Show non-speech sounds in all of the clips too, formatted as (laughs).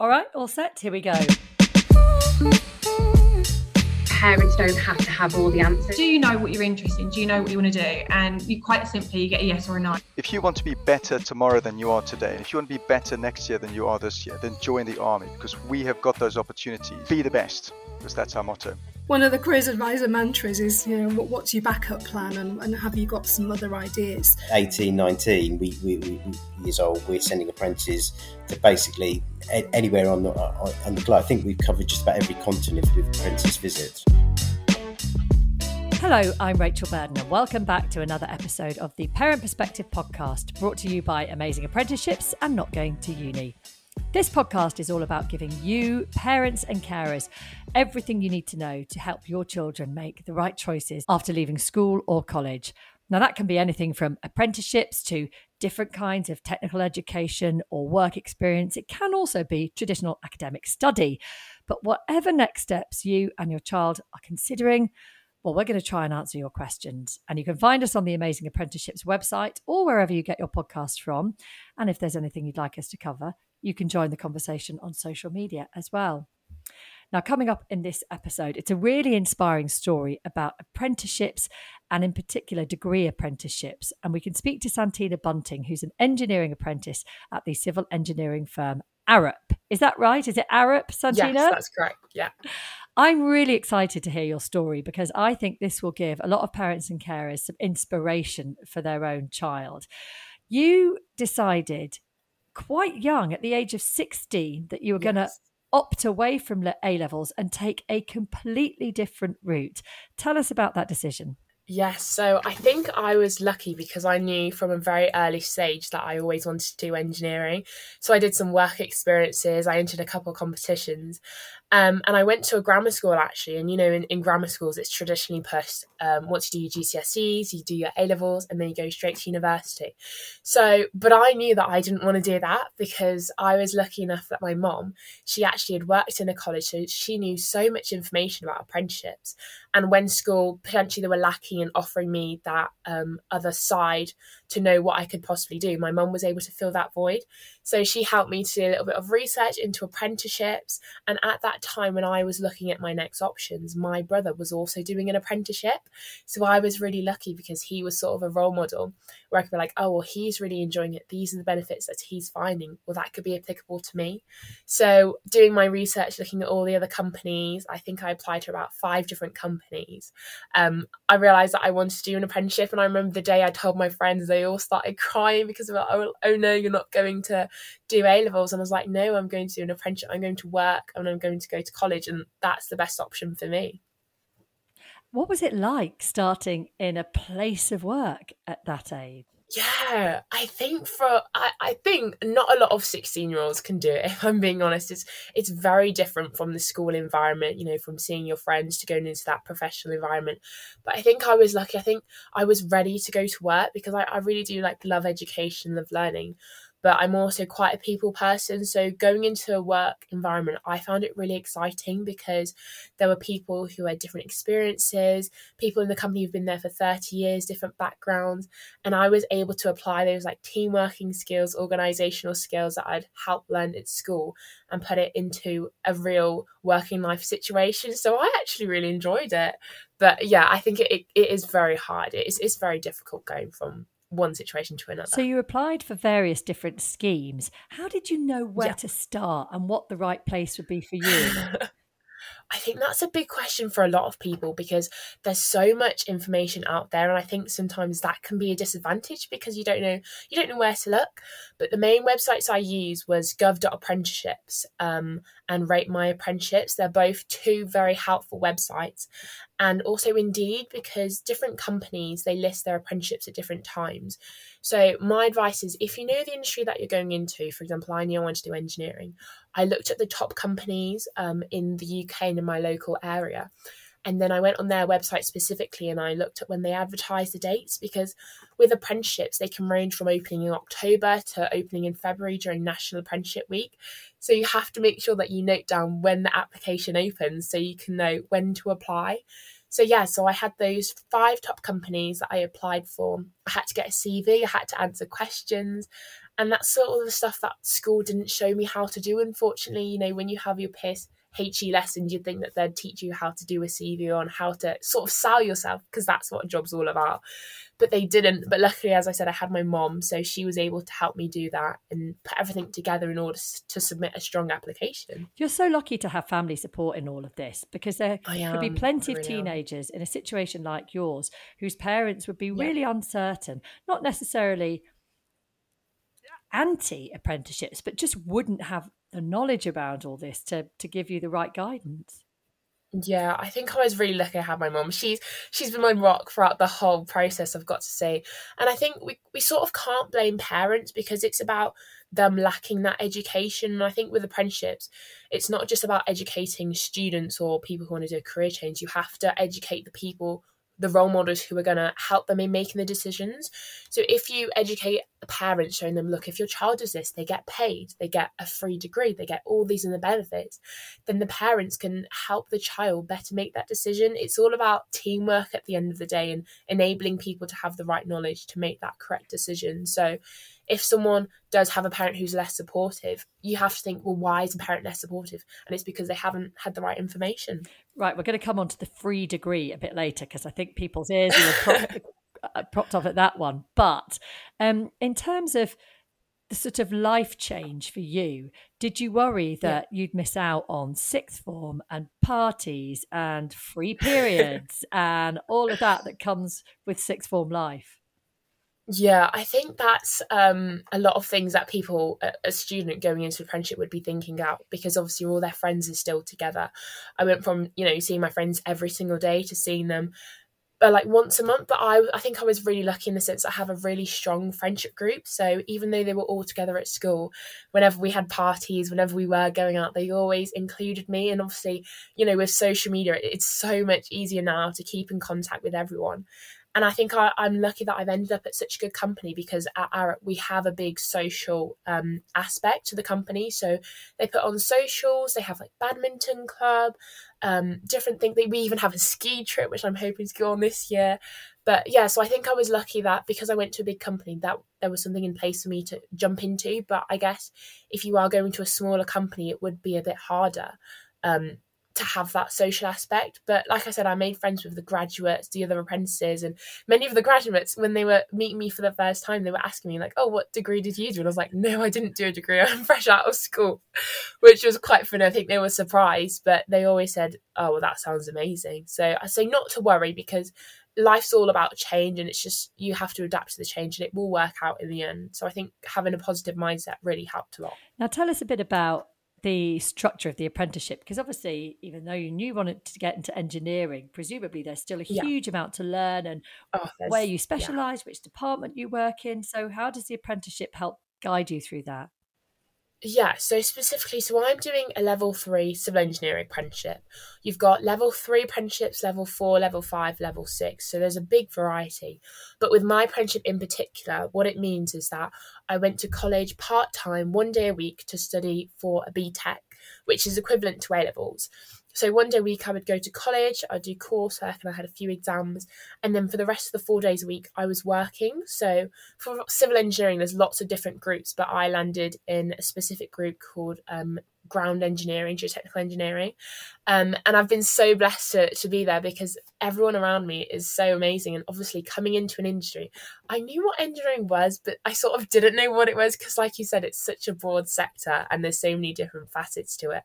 All right, all set. Here we go. Parents don't have to have all the answers. Do you know what you're interested in? Do you know what you want to do? And you quite simply you get a yes or a no. If you want to be better tomorrow than you are today, and if you want to be better next year than you are this year, then join the army because we have got those opportunities. Be the best because that's our motto one of the careers advisor mantras is you know what, what's your backup plan and, and, have you got some other ideas? 18 19 we, we, we, years old we're sending apprentices to basically anywhere on the, uh, on the globe. I think we've covered just about every continent with apprentice visits. Hello, I'm Rachel Burden, and welcome back to another episode of the Parent Perspective podcast brought to you by Amazing Apprenticeships and Not Going to Uni. This podcast is all about giving you, parents and carers, everything you need to know to help your children make the right choices after leaving school or college. Now, that can be anything from apprenticeships to different kinds of technical education or work experience. It can also be traditional academic study. But whatever next steps you and your child are considering, well, we're going to try and answer your questions. And you can find us on the Amazing Apprenticeships website or wherever you get your podcast from. And if there's anything you'd like us to cover, you can join the conversation on social media as well. Now, coming up in this episode, it's a really inspiring story about apprenticeships and, in particular, degree apprenticeships. And we can speak to Santina Bunting, who's an engineering apprentice at the civil engineering firm Arup. Is that right? Is it Arup, Santina? Yes, that's correct. Yeah. I'm really excited to hear your story because I think this will give a lot of parents and carers some inspiration for their own child. You decided quite young, at the age of 16, that you were yes. going to opt away from A levels and take a completely different route. Tell us about that decision. Yes, so I think I was lucky because I knew from a very early stage that I always wanted to do engineering. So I did some work experiences, I entered a couple of competitions, um, and I went to a grammar school actually. And you know, in, in grammar schools, it's traditionally pushed um, once you do your GCSEs, you do your A levels, and then you go straight to university. So, but I knew that I didn't want to do that because I was lucky enough that my mom, she actually had worked in a college, so she knew so much information about apprenticeships. And when school potentially they were lacking in offering me that um, other side to know what I could possibly do, my mum was able to fill that void. So she helped me to do a little bit of research into apprenticeships. And at that time, when I was looking at my next options, my brother was also doing an apprenticeship. So I was really lucky because he was sort of a role model where I could be like, oh, well, he's really enjoying it. These are the benefits that he's finding. Well, that could be applicable to me. So doing my research, looking at all the other companies, I think I applied to about five different companies. Um, I realized that I wanted to do an apprenticeship. And I remember the day I told my friends, they all started (laughs) crying because of, oh, oh no, you're not going to do A levels. And I was like, no, I'm going to do an apprenticeship. I'm going to work and I'm going to go to college. And that's the best option for me. What was it like starting in a place of work at that age? Yeah, I think for I, I think not a lot of 16 year olds can do it, (laughs) if I'm being honest. It's it's very different from the school environment, you know, from seeing your friends to going into that professional environment. But I think I was lucky. I think I was ready to go to work because I, I really do like love education, love learning but I'm also quite a people person. So going into a work environment, I found it really exciting because there were people who had different experiences, people in the company who've been there for 30 years, different backgrounds. And I was able to apply those like team working skills, organizational skills that I'd helped learn at school and put it into a real working life situation. So I actually really enjoyed it. But yeah, I think it, it, it is very hard. It's, it's very difficult going from one situation to another. So you applied for various different schemes. How did you know where yeah. to start and what the right place would be for you? (laughs) I think that's a big question for a lot of people because there's so much information out there and I think sometimes that can be a disadvantage because you don't know you don't know where to look. But the main websites I use was gov.apprenticeships um, and Rate My Apprenticeships. They're both two very helpful websites. And also Indeed because different companies they list their apprenticeships at different times. So my advice is if you know the industry that you're going into, for example, I knew I wanted to do engineering, I looked at the top companies um, in the UK in my local area. And then I went on their website specifically and I looked at when they advertise the dates because with apprenticeships, they can range from opening in October to opening in February during National Apprenticeship Week. So you have to make sure that you note down when the application opens so you can know when to apply. So yeah, so I had those five top companies that I applied for. I had to get a CV, I had to answer questions, and that's sort of the stuff that school didn't show me how to do unfortunately you know when you have your peers HE lessons, you'd think that they'd teach you how to do a CV on how to sort of sell yourself because that's what a job's all about. But they didn't. But luckily, as I said, I had my mom, so she was able to help me do that and put everything together in order to submit a strong application. You're so lucky to have family support in all of this because there could be plenty of teenagers am. in a situation like yours whose parents would be really yeah. uncertain, not necessarily anti apprenticeships, but just wouldn't have the knowledge about all this to to give you the right guidance. Yeah, I think I was really lucky I had my mom. She's she's been my rock throughout the whole process, I've got to say. And I think we, we sort of can't blame parents because it's about them lacking that education. And I think with apprenticeships, it's not just about educating students or people who want to do a career change. You have to educate the people the role models who are going to help them in making the decisions. So if you educate parents, showing them, look, if your child does this, they get paid, they get a free degree, they get all these and the benefits, then the parents can help the child better make that decision. It's all about teamwork at the end of the day and enabling people to have the right knowledge to make that correct decision. So if someone does have a parent who's less supportive, you have to think, well, why is a parent less supportive? And it's because they haven't had the right information. Right, we're going to come on to the free degree a bit later because I think people's ears are (laughs) propped off at that one. But um, in terms of the sort of life change for you, did you worry that yeah. you'd miss out on sixth form and parties and free periods (laughs) and all of that that comes with sixth form life? Yeah, I think that's um, a lot of things that people, a, student going into apprenticeship, would be thinking out because obviously all their friends are still together. I went from you know seeing my friends every single day to seeing them uh, like once a month. But I, I think I was really lucky in the sense I have a really strong friendship group. So even though they were all together at school, whenever we had parties, whenever we were going out, they always included me. And obviously, you know, with social media, it's so much easier now to keep in contact with everyone. And I think I, am lucky that I've ended up at such a good company because at Arup we have a big social um, aspect to the company. So they put on socials, they have like badminton club, um, different things. We even have a ski trip, which I'm hoping to go on this year. But yeah, so I think I was lucky that because I went to a big company, that there was something in place for me to jump into. But I guess if you are going to a smaller company, it would be a bit harder. Um, to have that social aspect. But like I said, I made friends with the graduates, the other apprentices, and many of the graduates, when they were meeting me for the first time, they were asking me, like, oh, what degree did you do? And I was like, no, I didn't do a degree. (laughs) I'm fresh out of school, (laughs) which was quite funny. I think they were surprised, but they always said, oh, well, that sounds amazing. So I say not to worry because life's all about change and it's just you have to adapt to the change and it will work out in the end. So I think having a positive mindset really helped a lot. Now tell us a bit about the structure of the apprenticeship because obviously even though you knew you wanted to get into engineering presumably there's still a huge yeah. amount to learn and oh, where you specialize yeah. which department you work in so how does the apprenticeship help guide you through that yeah, so specifically, so I'm doing a level three civil engineering apprenticeship. You've got level three apprenticeships, level four, level five, level six. So there's a big variety. But with my apprenticeship in particular, what it means is that I went to college part time, one day a week, to study for a BTEC, which is equivalent to A levels. So one day a week I would go to college, I'd do coursework and I had a few exams. And then for the rest of the four days a week, I was working. So for civil engineering, there's lots of different groups, but I landed in a specific group called um, ground engineering, geotechnical engineering. Um, and I've been so blessed to, to be there because everyone around me is so amazing. And obviously, coming into an industry, I knew what engineering was, but I sort of didn't know what it was because, like you said, it's such a broad sector and there's so many different facets to it.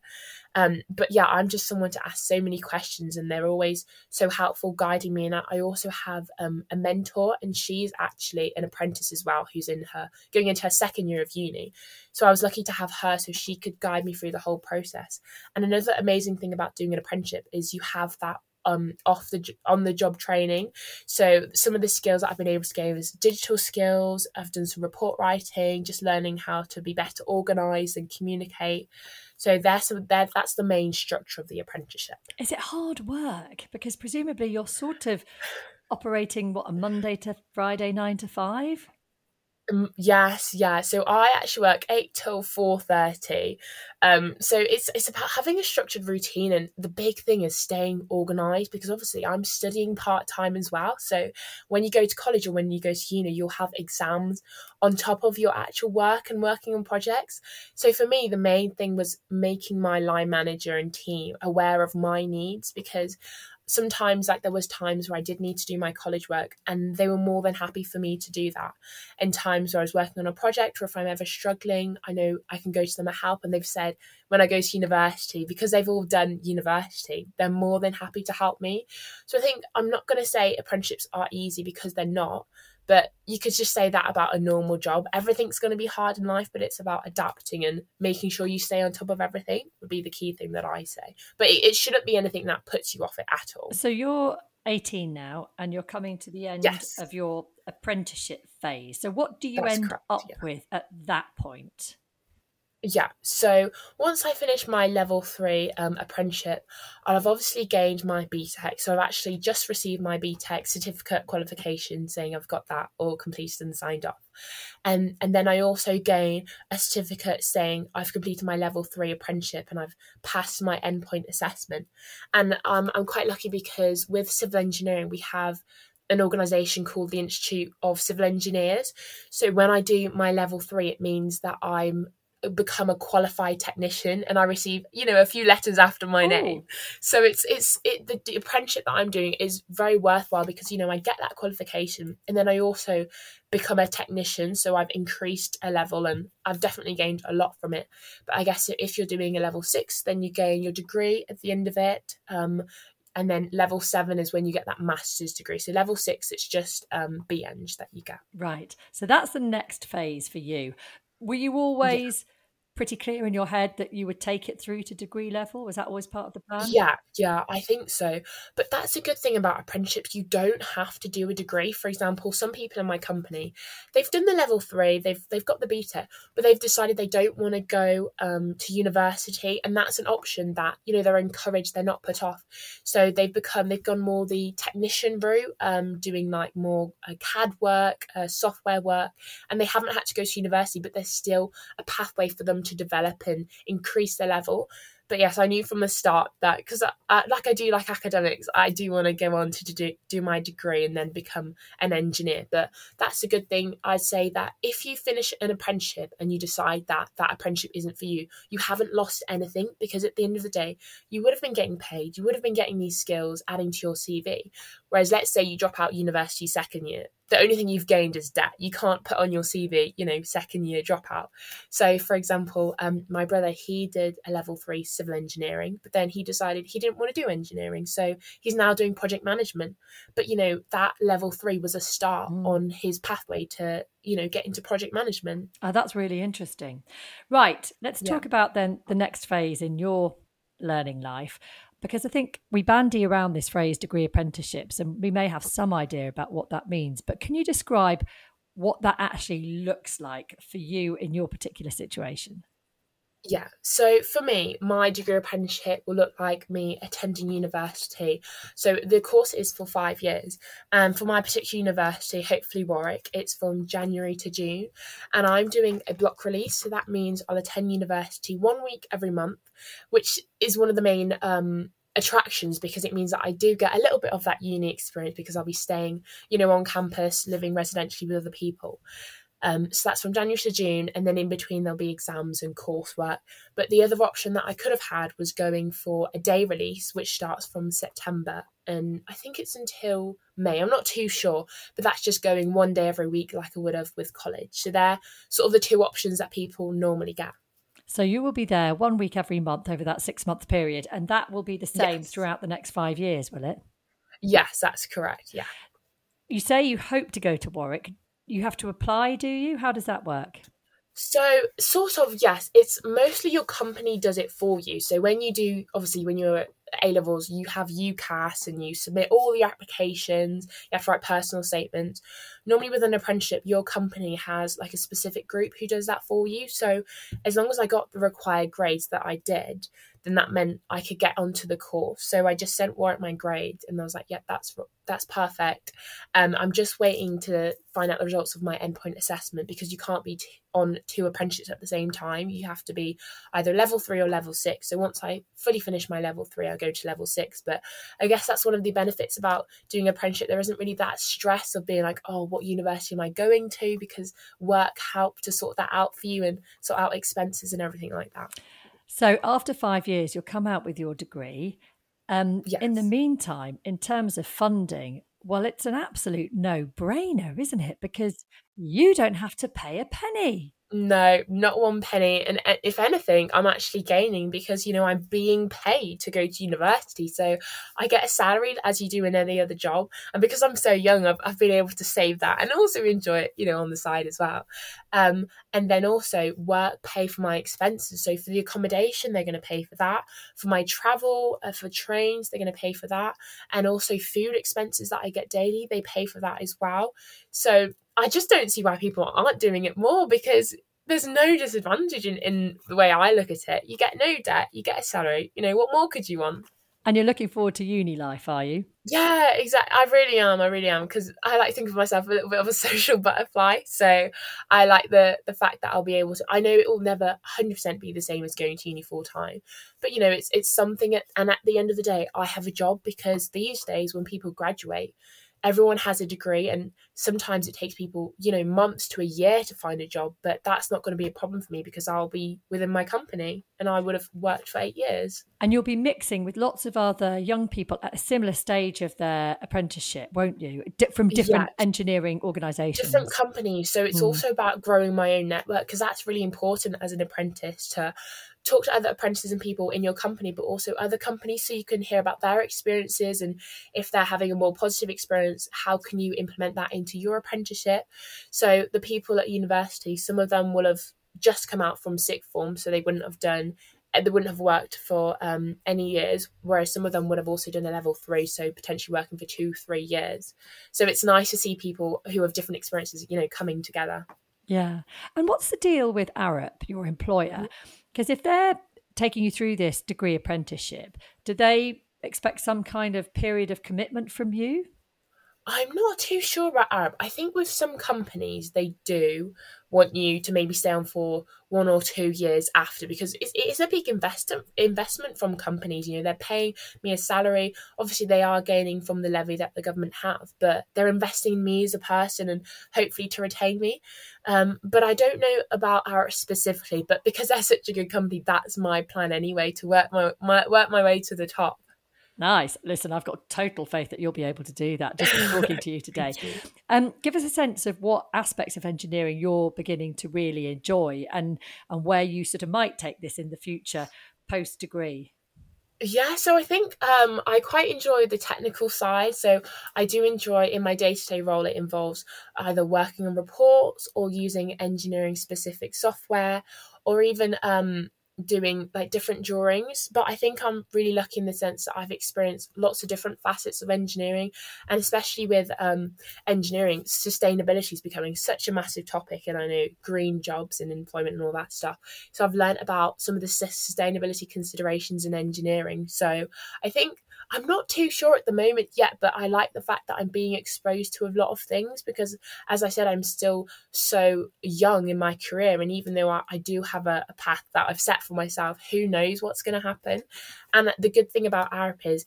Um, but yeah, I'm just someone to ask so many questions, and they're always so helpful, guiding me. And I also have um, a mentor, and she's actually an apprentice as well, who's in her going into her second year of uni. So I was lucky to have her, so she could guide me through the whole process. And another amazing thing about doing an apprenticeship is you have that um off the on the job training so some of the skills that i've been able to gain is digital skills i've done some report writing just learning how to be better organized and communicate so that's that's the main structure of the apprenticeship. Is it hard work? Because presumably you're sort of operating what a Monday to Friday nine to five. Yes, yeah. So I actually work eight till four thirty. Um, so it's it's about having a structured routine, and the big thing is staying organised because obviously I'm studying part time as well. So when you go to college or when you go to uni, you'll have exams on top of your actual work and working on projects. So for me, the main thing was making my line manager and team aware of my needs because sometimes like there was times where I did need to do my college work and they were more than happy for me to do that. In times where I was working on a project or if I'm ever struggling, I know I can go to them for help and they've said when I go to university, because they've all done university, they're more than happy to help me. So I think I'm not gonna say apprenticeships are easy because they're not, but you could just say that about a normal job. Everything's going to be hard in life, but it's about adapting and making sure you stay on top of everything would be the key thing that I say. But it, it shouldn't be anything that puts you off it at all. So you're 18 now and you're coming to the end Yes. of your apprenticeship phase. So what do you That's end correct, up yeah. with at that point? Yeah. So once I finish my level three um, apprenticeship, I'll have obviously gained my BTEC. So I've actually just received my BTEC certificate qualification saying I've got that all completed and signed off. And, and then I also gain a certificate saying I've completed my level three apprenticeship and I've passed my endpoint assessment. And um, I'm quite lucky because with civil engineering, we have an organisation called the Institute of Civil Engineers. So when I do my level three, it means that I'm become a qualified technician and I receive you know a few letters after my Ooh. name so it's it's it the, the apprenticeship that I'm doing is very worthwhile because you know I get that qualification and then I also become a technician so I've increased a level and I've definitely gained a lot from it but I guess if you're doing a level 6 then you gain your degree at the end of it um and then level 7 is when you get that master's degree so level 6 it's just um BEng that you get Right. So that's the next phase for you. Were you always pretty clear in your head that you would take it through to degree level? Was that always part of the plan? Yeah, yeah, I think so. But that's a good thing about apprenticeships. You don't have to do a degree. For example, some people in my company, they've done the level three, they've they've got the BTEC, but they've decided they don't want to go um, to university, and that's an option that you know they're encouraged, they're not put off. So they've become they've gone more the technician route, um, doing like more uh, CAD work, uh, software work, and they haven't had to go to university, but there's still a pathway for them to develop and increase their level but yes, I knew from the start that because like I do like academics, I do want to go on to do do my degree and then become an engineer. But that's a good thing. I'd say that if you finish an apprenticeship and you decide that that apprenticeship isn't for you, you haven't lost anything because at the end of the day, you would have been getting paid, you would have been getting these skills adding to your CV. Whereas let's say you drop out university second year, the only thing you've gained is debt. You can't put on your CV, you know, second year dropout. So, for example, um, my brother he did a level three civil engineering, but then he decided he didn't want to do engineering, so he's now doing project management. But you know, that level three was a start Mm. on his pathway to you know get into project management. Oh, that's really interesting. Right. Let's Yeah. talk about then the next phase in your learning life. Because I think we bandy around this phrase degree apprenticeships and we may have some idea about what that means. But can you describe what that actually looks like for you in your particular situation? Yeah. So for me, my degree apprenticeship will look like me attending university. So the course is for five years. And for my particular university, hopefully Warwick, it's from January to June. And I'm doing a block release. So that means I'll attend university one week every month, which is one of the main um attractions because it means that I do get a little bit of that uni experience because I'll be staying, you know, on campus, living residentially with other people. Um, so that's from January to June, and then in between there'll be exams and coursework. But the other option that I could have had was going for a day release, which starts from September, and I think it's until May. I'm not too sure, but that's just going one day every week, like I would have with college. So they're sort of the two options that people normally get. So you will be there one week every month over that six month period, and that will be the same Yes. throughout the next five years, will it? Yes, that's correct. Yeah. You say you hope to go to Warwick. You have to apply, do you? How does that work? So, sort of, yes. It's mostly your company does it for you. So, when you do, obviously, when you're at A levels, you have UCAS and you submit all the applications. You have to write personal statements. Normally, with an apprenticeship, your company has like a specific group who does that for you. So, as long as I got the required grades that I did, then that meant I could get onto the course. So I just sent Warwick my grades, and I was like, "Yeah, that's that's perfect." Um, I'm just waiting to find out the results of my endpoint assessment because you can't be t- on two apprenticeships at the same time. You have to be either level three or level six. So once I fully finish my level three, I go to level six. But I guess that's one of the benefits about doing apprenticeship. There isn't really that stress of being like, "Oh, what university am I going to?" Because work helped to sort that out for you and sort out expenses and everything like that. So after five years, you'll come out with your degree. Um, Yes. In the meantime, in terms of funding, well, it's an absolute no brainer, isn't it? Because you don't have to pay a penny. No, not one penny. And uh, if anything, I'm actually gaining because, you know, I'm being paid to go to university. So I get a salary as you do in any other job. And because I'm so young, I've, I've been able to save that and also enjoy it, you know, on the side as well. Um, and then also work pay for my expenses. So for the accommodation, they're going to pay for that. For my travel, uh, for trains, they're going to pay for that. And also food expenses that I get daily, they pay for that as well. So I just don't see why people aren't doing it more because there's no disadvantage in, in the way I look at it. You get no debt, you get a salary. You know, what more could you want? And you're looking forward to uni life, are you? Yeah, exactly. I really am. I really am because I like to think of myself a little bit of a (laughs) social butterfly. So I like the the fact that I'll be able to. I know it will never hundred percent be the same as going to uni full time, but you know, it's it's something. At, and at the end of the day, I have a job because these days when people graduate, everyone has a degree and sometimes it takes people you know months to a year to find a job but that's not going to be a problem for me because i'll be within my company and i would have worked for eight years And you'll be mixing with lots of other young people at a similar stage of their apprenticeship, won't you? Di- from different Yeah. engineering organisations. different companies so it's Mm. also about growing my own network because that's really important as an apprentice to talk to other apprentices and people in your company but also other companies so you can hear about their experiences and if they're having a more positive experience how can you implement that into your apprenticeship? So the people at university some of them will have just come out from sixth form so they wouldn't have done uh, they wouldn't have worked for um, any years whereas some of them would have also done a level three so potentially working for two three years. So it's nice to see people who have different experiences you know coming together Yeah. And what's the deal with Arup, your employer? Mm. Because if they're taking you through this degree apprenticeship, do they expect some kind of period of commitment from you? I'm not too sure about Arup. I think with some companies they do want you to maybe stay on for one or two years after because it's, it is a big investment investment from companies. You know, they're paying me a salary. Obviously, they are gaining from the levy that the government have, but they're investing in me as a person and hopefully to retain me. Um, but I don't know about Arup specifically. But because they're such a good company, that's my plan anyway to work my, my work my way to the top. Nice. Listen, I've got total faith that you'll be able to do that just from talking to you (laughs) today. Thank. Um, give us a sense of what aspects of engineering you're beginning to really enjoy and, and where you sort of might take this in the future post degree. Yeah, so I think um, I quite enjoy the technical side. So I do enjoy in my day to day role, it involves either working on reports or using engineering specific software or even um, doing like different drawings. But I think I'm really lucky in the sense that I've experienced lots of different facets of engineering and especially with um, engineering, sustainability is becoming such a massive topic. And I know green jobs and employment and all that stuff. So I've learned about some of the sustainability considerations in engineering. So I think I'm not too sure at the moment yet, but I like the fact that I'm being exposed to a lot of things because, as I said, I'm still so young in my career. And even though I, I do have a, a path that I've set for myself, who knows what's going to happen? And the good thing about Arup is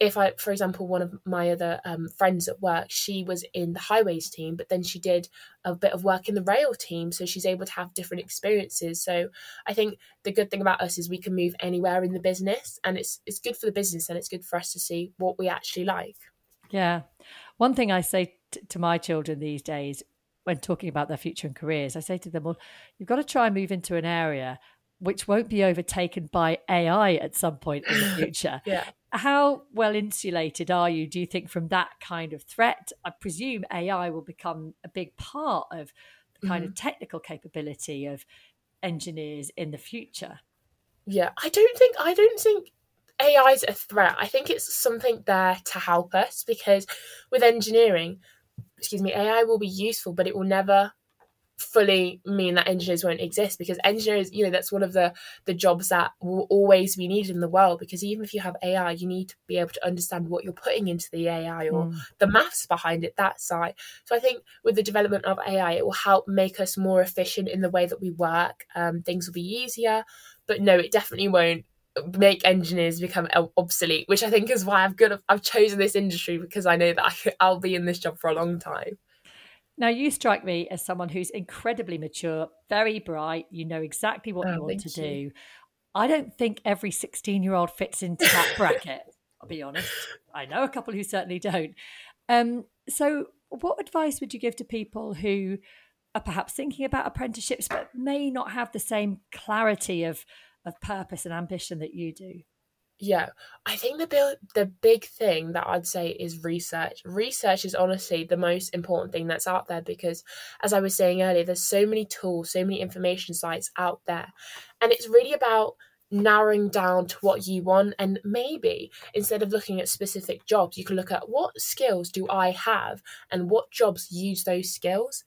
if I, for example, one of my other um, friends at work, she was in the highways team, but then she did a bit of work in the rail team, so she's able to have different experiences. So I think the good thing about us is we can move anywhere in the business, and it's it's good for the business and it's good for us to see what we actually like. Yeah. One thing I say t- to my children these days when talking about their future and careers, I say to them, well, you've got to try and move into an area which won't be overtaken by AI at some point in the (laughs) future. Yeah. How well insulated are you, do you think, from that kind of threat? I presume AI will become a big part of the kind of mm-hmm. technical capability of engineers in the future. Yeah, I don't think I don't think AI is a threat. I think it's something there to help us because with engineering, excuse me, AI will be useful, but it will never fully mean that engineers won't exist because engineers you know that's one of the the jobs that will always be needed in the world because even if you have ai you need to be able to understand what you're putting into the ai or mm. the maths behind it that side. So i think with the development of ai it will help make us more efficient in the way that we work um, things will be easier. But no it definitely won't make engineers become obsolete which i think is why i've got i've chosen this industry because i know that I, i'll be in this job for a long time now, you strike me as someone who's incredibly mature, very bright. You know exactly what oh, you want to you. do. I don't think every 16 year old fits into that bracket. I'll be honest. I know a couple who certainly don't. Um, so, what advice would you give to people who are perhaps thinking about apprenticeships but may not have the same clarity of, of purpose and ambition that you do? Yeah, I think the big, the big thing that I'd say is research. Research is honestly the most important thing that's out there because, as I was saying earlier, there's so many tools, so many information sites out there, and it's really about narrowing down to what you want and maybe instead of looking at specific jobs you can look at what skills do i have and what jobs use those skills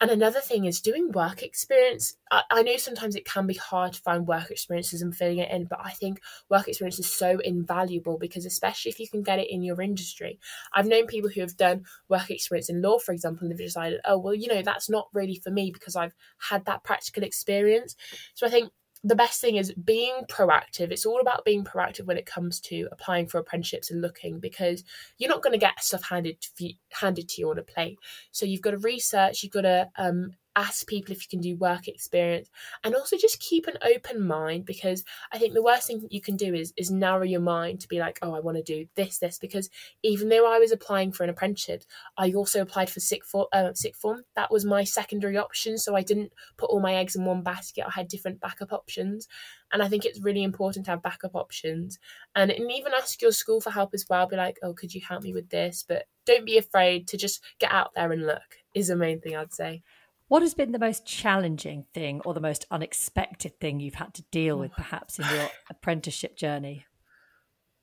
and another thing is doing work experience. I, I, know sometimes it can be hard to find work experiences and filling it in, but I think work experience is so invaluable because, especially if you can get it in your industry. I've known people who have done work experience in law, for example, and they've decided, oh, well, you know, that's not really for me because I've had that practical experience. So I think the best thing is being proactive. It's all about being proactive when it comes to applying for apprenticeships and looking because you're not going to get stuff handed to you, handed to you on a plate. So you've got to research. You've got to um, ask people if you can do work experience and also just keep an open mind because i think the worst thing you can do is is narrow your mind to be like oh i want to do this this because even though i was applying for an apprenticeship i also applied for sick for uh, sixth form. That was my secondary option so i didn't put all my eggs in one basket. I had different backup options and i think it's really important to have backup options. And, and even ask your school for help as well be like oh could you help me with this? But don't be afraid to just get out there and look is the main thing i'd say what has been the most challenging thing or the most unexpected thing you've had to deal with, oh. perhaps, in your (sighs) apprenticeship journey?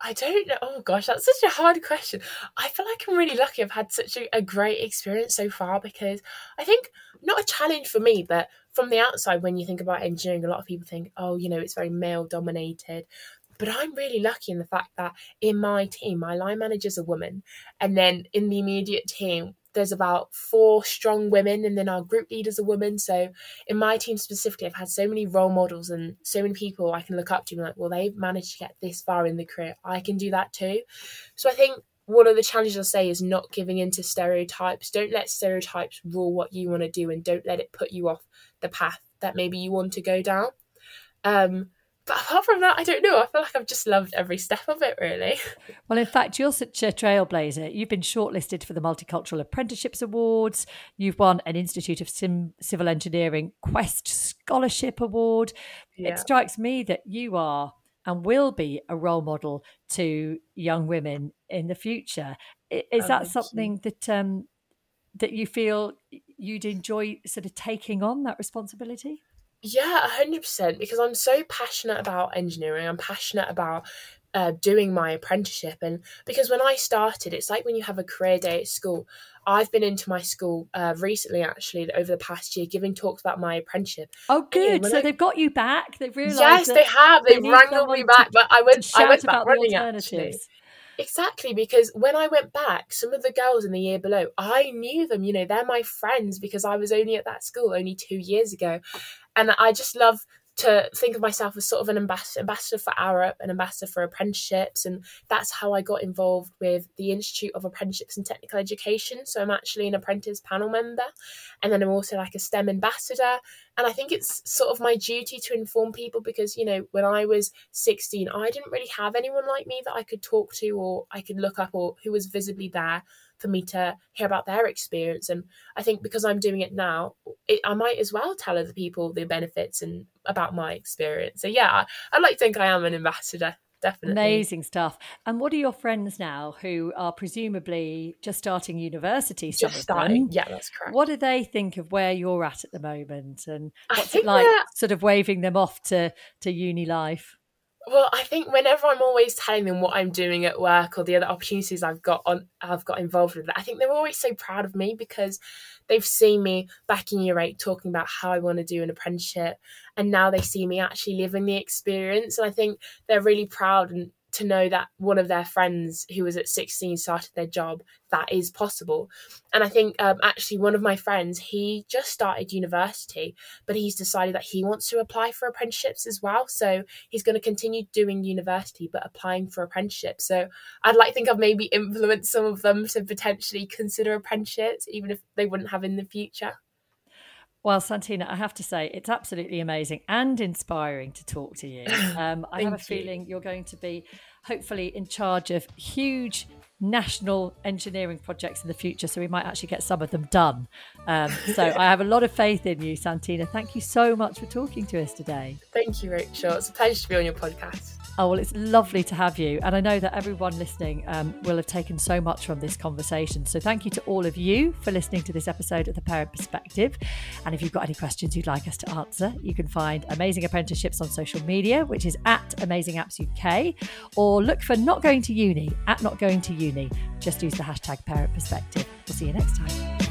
I don't know. Oh gosh, that's such a hard question. I feel like I'm really lucky. I've had such a, a, great experience so far because I think not a challenge for me, but from the outside, when you think about engineering, a lot of people think, oh, you know, it's very male dominated. But I'm really lucky in the fact that in my team, my line manager's a woman, and then in the immediate team, there's about four strong women and then our group leader's a woman. So in my team specifically i've had so many role models and so many people i can look up to and like well they've managed to get this far in the career. I can do that too. So i think one of the challenges i'll say is not giving into stereotypes. Don't let stereotypes rule what you want to do and don't let it put you off the path that maybe you want to go down. Um, but apart from that, I don't know. I feel like I've just loved every step of it, really. (laughs) Well, in fact, you're such a trailblazer. You've been shortlisted for the Multicultural Apprenticeships Awards. You've won an Institute of Sim- Civil Engineering Quest Scholarship Award. Yeah. It strikes me that you are and will be a role model to young women in the future. Is oh, that something you. that um, that you feel you'd enjoy sort of taking on that responsibility? Yeah, hundred percent. Because I'm so passionate about engineering. I'm passionate about uh, doing my apprenticeship, and because when I started, it's like when you have a career day at school. I've been into my school uh, recently, actually, over the past year, giving talks about my apprenticeship. Oh, good! so I... they've got you back. They've realised. Yes, they have. They've wrangled me back, but I went. I went back running actually. Exactly, because when I went back, some of the girls in the year below, I knew them. You know, they're my friends because I was only at that school only two years ago. And I just love to think of myself as sort of an ambassador, for Arup, an ambassador for apprenticeships, and that's how I got involved with the Institute of Apprenticeships and Technical Education. So I'm actually an apprentice panel member, and then I'm also like a STEM ambassador. And I think it's sort of my duty to inform people because you know when I was 16, I didn't really have anyone like me that I could talk to or I could look up or who was visibly there for me to hear about their experience. And I think because I'm doing it now, it, I might as well tell other people the benefits and about my experience. So yeah, I, I like to think I am an ambassador. Definitely. Amazing stuff. And what are your friends now who are presumably just starting university? Just starting. Yeah, that's correct. What do they think of where you're at at the moment? And what's it like sort of waving them off to, to uni life? Well, I think whenever I'm always telling them what I'm doing at work or the other opportunities I've got on, I've got involved with, I think they're always so proud of me because they've seen me back in year eight talking about how I want to do an apprenticeship, and now they see me actually living the experience, and I think they're really proud and to know that one of their friends who was at 16 started their job that is possible. And i think um, actually one of my friends he just started university but he's decided that he wants to apply for apprenticeships as well. So he's going to continue doing university but applying for apprenticeships. So i'd like to think i've maybe influenced some of them to potentially consider apprenticeships even if they wouldn't have in the future well, Santina, I have to say it's absolutely amazing and inspiring to talk to you. (clears throat) Um, I have a feeling you're going to be hopefully in charge of huge national engineering projects in the future, so we might actually get some of them done. Um, so (laughs) I have a lot of faith in you, Santina. Thank you so much for talking to us today. Thank you, Rachel. It's a pleasure to be on your podcast. Oh, well, it's lovely to have you. And I know that everyone listening um, will have taken so much from this conversation. So thank you to all of you for listening to this episode of The Parent Perspective. And if you've got any questions you'd like us to answer, you can find Amazing Apprenticeships on social media, which is at Amazing Apps UK, or look for Not Going to Uni at Not Going to Uni. Just use the hashtag Parent Perspective. We'll see you next time.